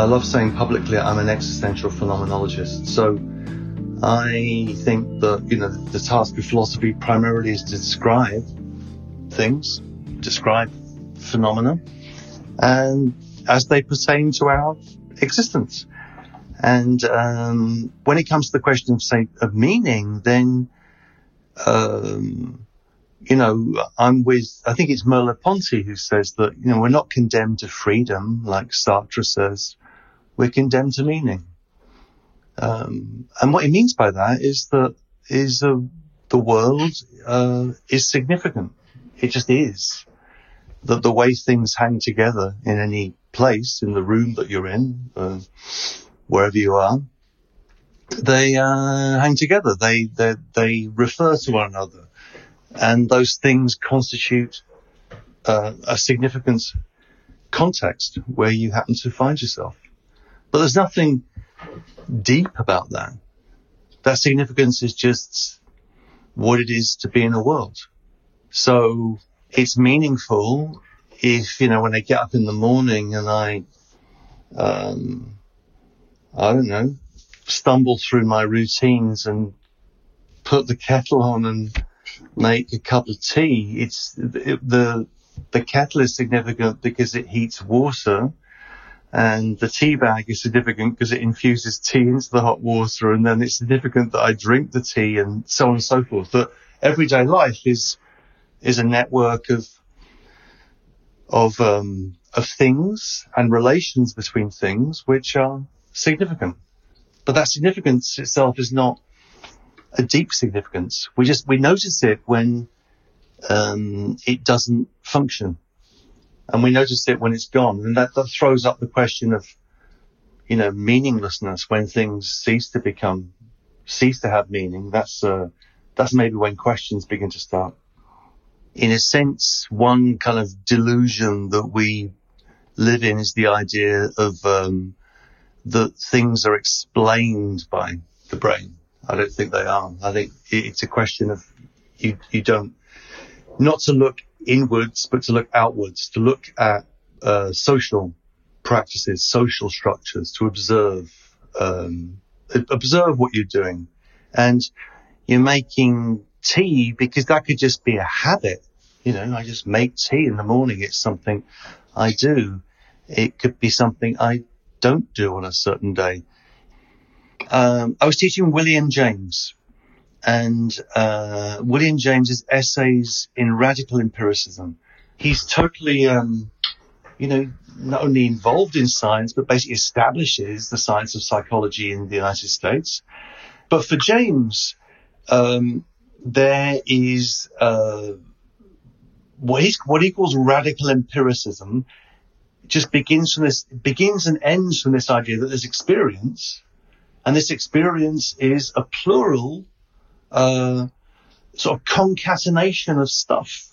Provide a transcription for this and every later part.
I love saying publicly I'm an existential phenomenologist. So I think that, you know, the task of philosophy primarily is to describe things, describe phenomena, and as they pertain to our existence. And um, when it comes to the question of, say, of meaning, then, um, you know, I'm with, I think it's Merleau-Ponty who says that, you know, we're not condemned to freedom, like Sartre says, we're condemned to meaning. Um, and what he means by that is that is the world uh, is significant. It just is. That the way things hang together in any place, in the room that you're in, uh, wherever you are, they uh, hang together. They, they they refer to one another, and those things constitute uh, a significant context where you happen to find yourself. But there's nothing deep about that. That significance is just what it is to be in the world. So it's meaningful if, you know, when I get up in the morning and I, um, I don't know, stumble through my routines and put the kettle on and make a cup of tea, it's it, the, the kettle is significant because it heats water and the tea bag is significant because it infuses tea into the hot water and then it's significant that I drink the tea and so on and so forth. That everyday life is, is a network of, of, um, of things and relations between things which are significant. But that significance itself is not a deep significance. We just, we notice it when, um, it doesn't function and we notice it when it's gone. And that, that throws up the question of, you know, meaninglessness when things cease to become, cease to have meaning. That's, uh, that's maybe when questions begin to start. In a sense, one kind of delusion that we live in is the idea of, um, that things are explained by the brain. I don't think they are. I think it's a question of you, you don't, not to look inwards, but to look outwards, to look at uh, social practices, social structures, to observe, um, observe what you're doing. And you're making tea because that could just be a habit. You know, I just make tea in the morning. It's something I do. It could be something I don't do on a certain day. Um, I was teaching William James and uh, William James's essays in radical empiricism. He's totally, um, you know, not only involved in science, but basically establishes the science of psychology in the United States. But for James, um, there is uh, what, what he calls radical empiricism. Just begins from this, begins and ends from this idea that there's experience, and this experience is a plural uh, sort of concatenation of stuff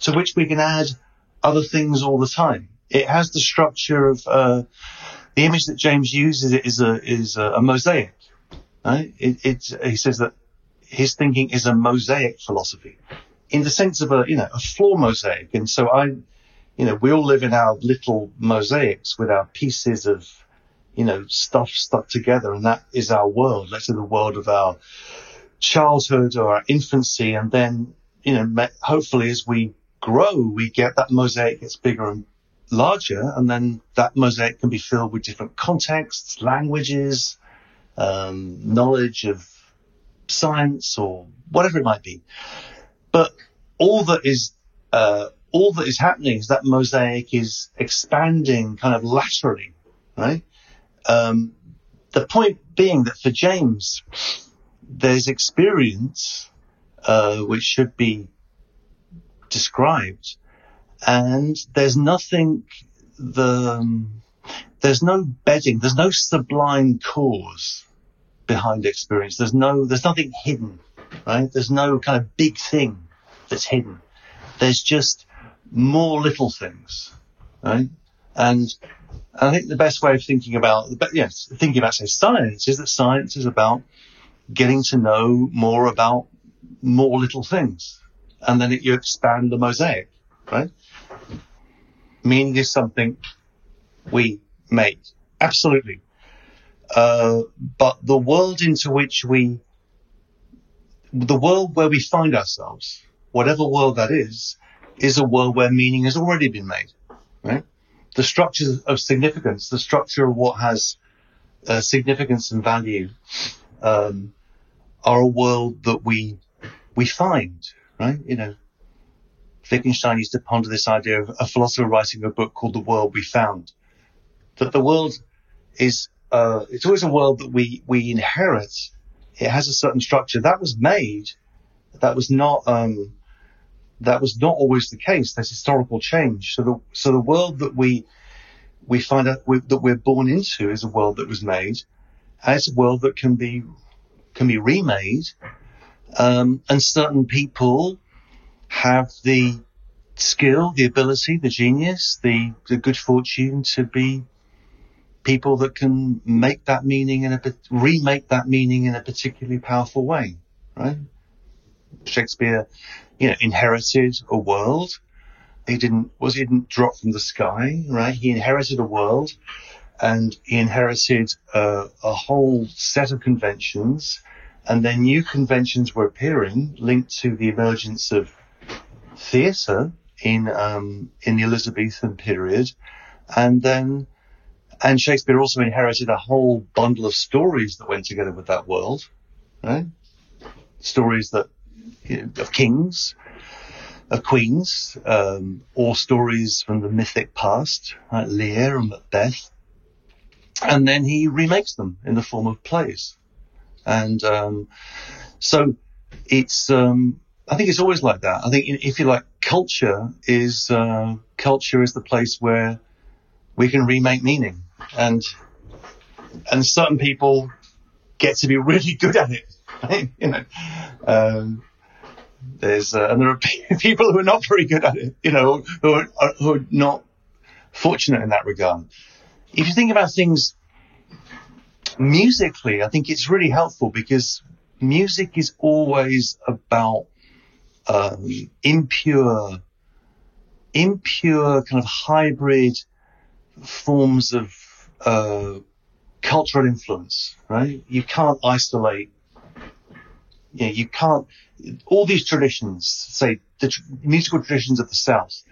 to which we can add other things all the time. It has the structure of uh, the image that James uses. It is a is a, a mosaic. Right? It, it, he says that his thinking is a mosaic philosophy, in the sense of a you know a floor mosaic. And so I, you know, we all live in our little mosaics with our pieces of you know stuff stuck together, and that is our world. Let's say the world of our childhood or our infancy, and then you know hopefully as we grow, we get that mosaic gets bigger and larger, and then that mosaic can be filled with different contexts, languages, um, knowledge of science or whatever it might be. But all that is uh, all that is happening is that mosaic is expanding kind of laterally, right? Um, the point being that for James, there's experience uh, which should be described, and there's nothing the um, there's no bedding, there's no sublime cause behind experience. There's no there's nothing hidden, right? There's no kind of big thing that's hidden. There's just more little things, right? And I think the best way of thinking about, yes, thinking about say science is that science is about getting to know more about more little things. And then it, you expand the mosaic, right? Meaning is something we make. absolutely. Uh, but the world into which we, the world where we find ourselves, whatever world that is, is a world where meaning has already been made, right? The structure of significance, the structure of what has uh, significance and value, um, are a world that we we find, right? You know, Wittgenstein used to ponder this idea of a philosopher writing a book called The World We Found. That the world is, uh, it's always a world that we, we inherit. It has a certain structure that was made. That was not, um, that was not always the case. There's historical change. So the, so the world that we, we find out we, that we're born into is a world that was made. And it's a world that can be, can be remade. Um, and certain people have the skill, the ability, the genius, the, the good fortune to be people that can make that meaning in a, remake that meaning in a particularly powerful way, right? Shakespeare, you know, inherited a world. He didn't, was he didn't drop from the sky, right? He inherited a world and he inherited a whole set of conventions and then new conventions were appearing linked to the emergence of theatre in um, in the Elizabethan period, and then and Shakespeare also inherited a whole bundle of stories that went together with that world, right? Stories that you know, of kings, of queens, um, or stories from the mythic past, like Lear and Macbeth, and then he remakes them in the form of plays, and um, so it's um, I think it's always like that. I think if you like, culture is uh, culture is the place where we can remake meaning, and and certain people get to be really good at it. You know, um, there's uh, and there are people who are not very good at it. You know, who are, who are not fortunate in that regard. If you think about things musically, I think it's really helpful because music is always about um, impure, impure kind of hybrid forms of uh, cultural influence, right? You can't isolate. You, know, you can't. All these traditions, say the tr- musical traditions of the South,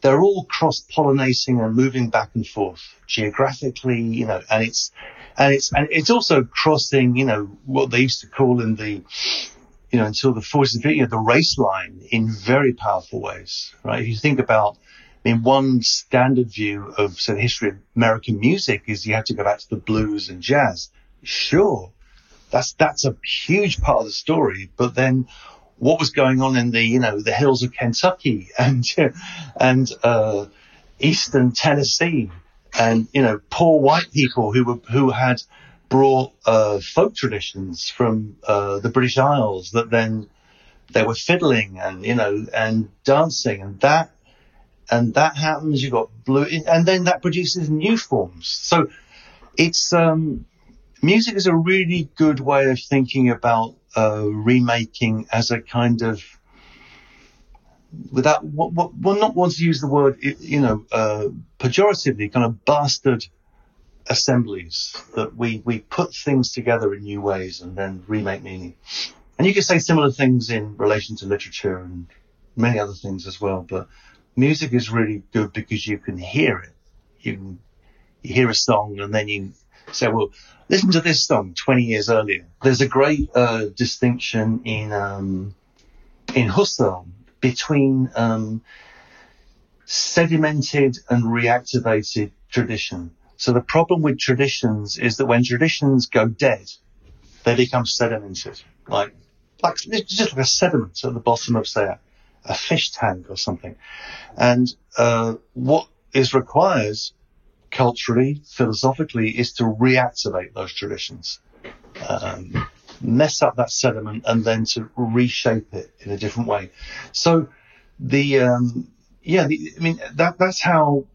they're all cross-pollinating and moving back and forth geographically, you know, and it's and it's and it's also crossing, you know, what they used to call in the you know, until the 40s and 50s, the race line in very powerful ways, right? If you think about, I mean, one standard view of say, the history of American music is you have to go back to the blues and jazz. Sure. That's, that's a huge part of the story. But then what was going on in the, you know, the hills of Kentucky and, and, uh, Eastern Tennessee and, you know, poor white people who were, who had, brought uh, folk traditions from uh, the British Isles that then they were fiddling and you know and dancing and that and that happens. you've got blue and then that produces new forms. So it's um, music is a really good way of thinking about uh, remaking as a kind of without what, what well not want to use the word you know uh, pejoratively kind of bastard assemblies that we, we put things together in new ways and then remake meaning. And you could say similar things in relation to literature and many other things as well, but music is really good because you can hear it. You can you hear a song and then you say, well, listen to this song 20 years earlier. There's a great uh, distinction in um, in Husserl between um, sedimented and reactivated tradition. So the problem with traditions is that when traditions go dead, they become sedimented, like like just like a sediment at the bottom of say a, a fish tank or something. And uh, what is required culturally, philosophically, is to reactivate those traditions, um, mess up that sediment, and then to reshape it in a different way. So the um, yeah, the, I mean that that's how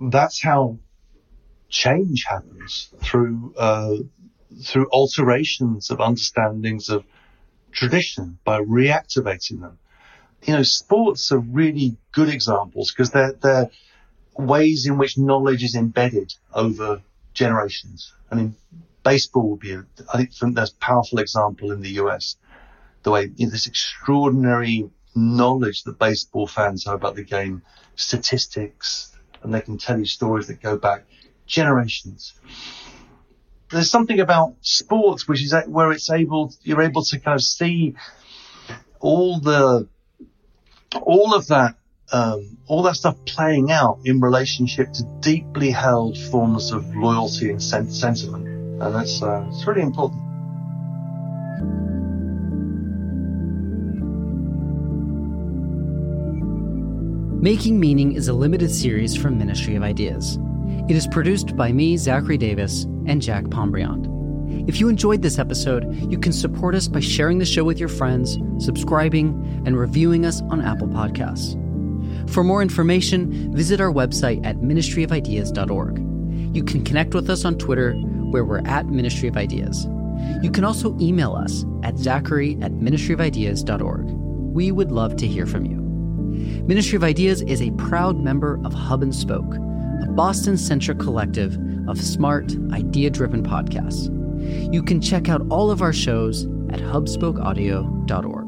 that's how change happens through uh, through alterations of understandings of tradition by reactivating them. You know, sports are really good examples because they're they're ways in which knowledge is embedded over generations. I mean, baseball would be, I think, the most powerful example in the US. The way you know, this extraordinary knowledge that baseball fans have about the game, statistics, and they can tell you stories that go back generations. There's something about sports which is where it's able, you're able to kind of see all the, all of that, um, all that stuff playing out in relationship to deeply held forms of loyalty and sen- sentiment. And that's, uh, it's really important. Making Meaning is a limited series from Ministry of Ideas. It is produced by me, Zachary Davis, and Jack Pombriand. If you enjoyed this episode, you can support us by sharing the show with your friends, subscribing, and reviewing us on Apple Podcasts. For more information, visit our website at ministryofideas.org. You can connect with us on Twitter, where we're at Ministry of Ideas. You can also email us at zachary at ministryofideas.org. We would love to hear from you. Ministry of Ideas is a proud member of Hub and Spoke, a Boston centric collective of smart, idea driven podcasts. You can check out all of our shows at hubspokeaudio.org.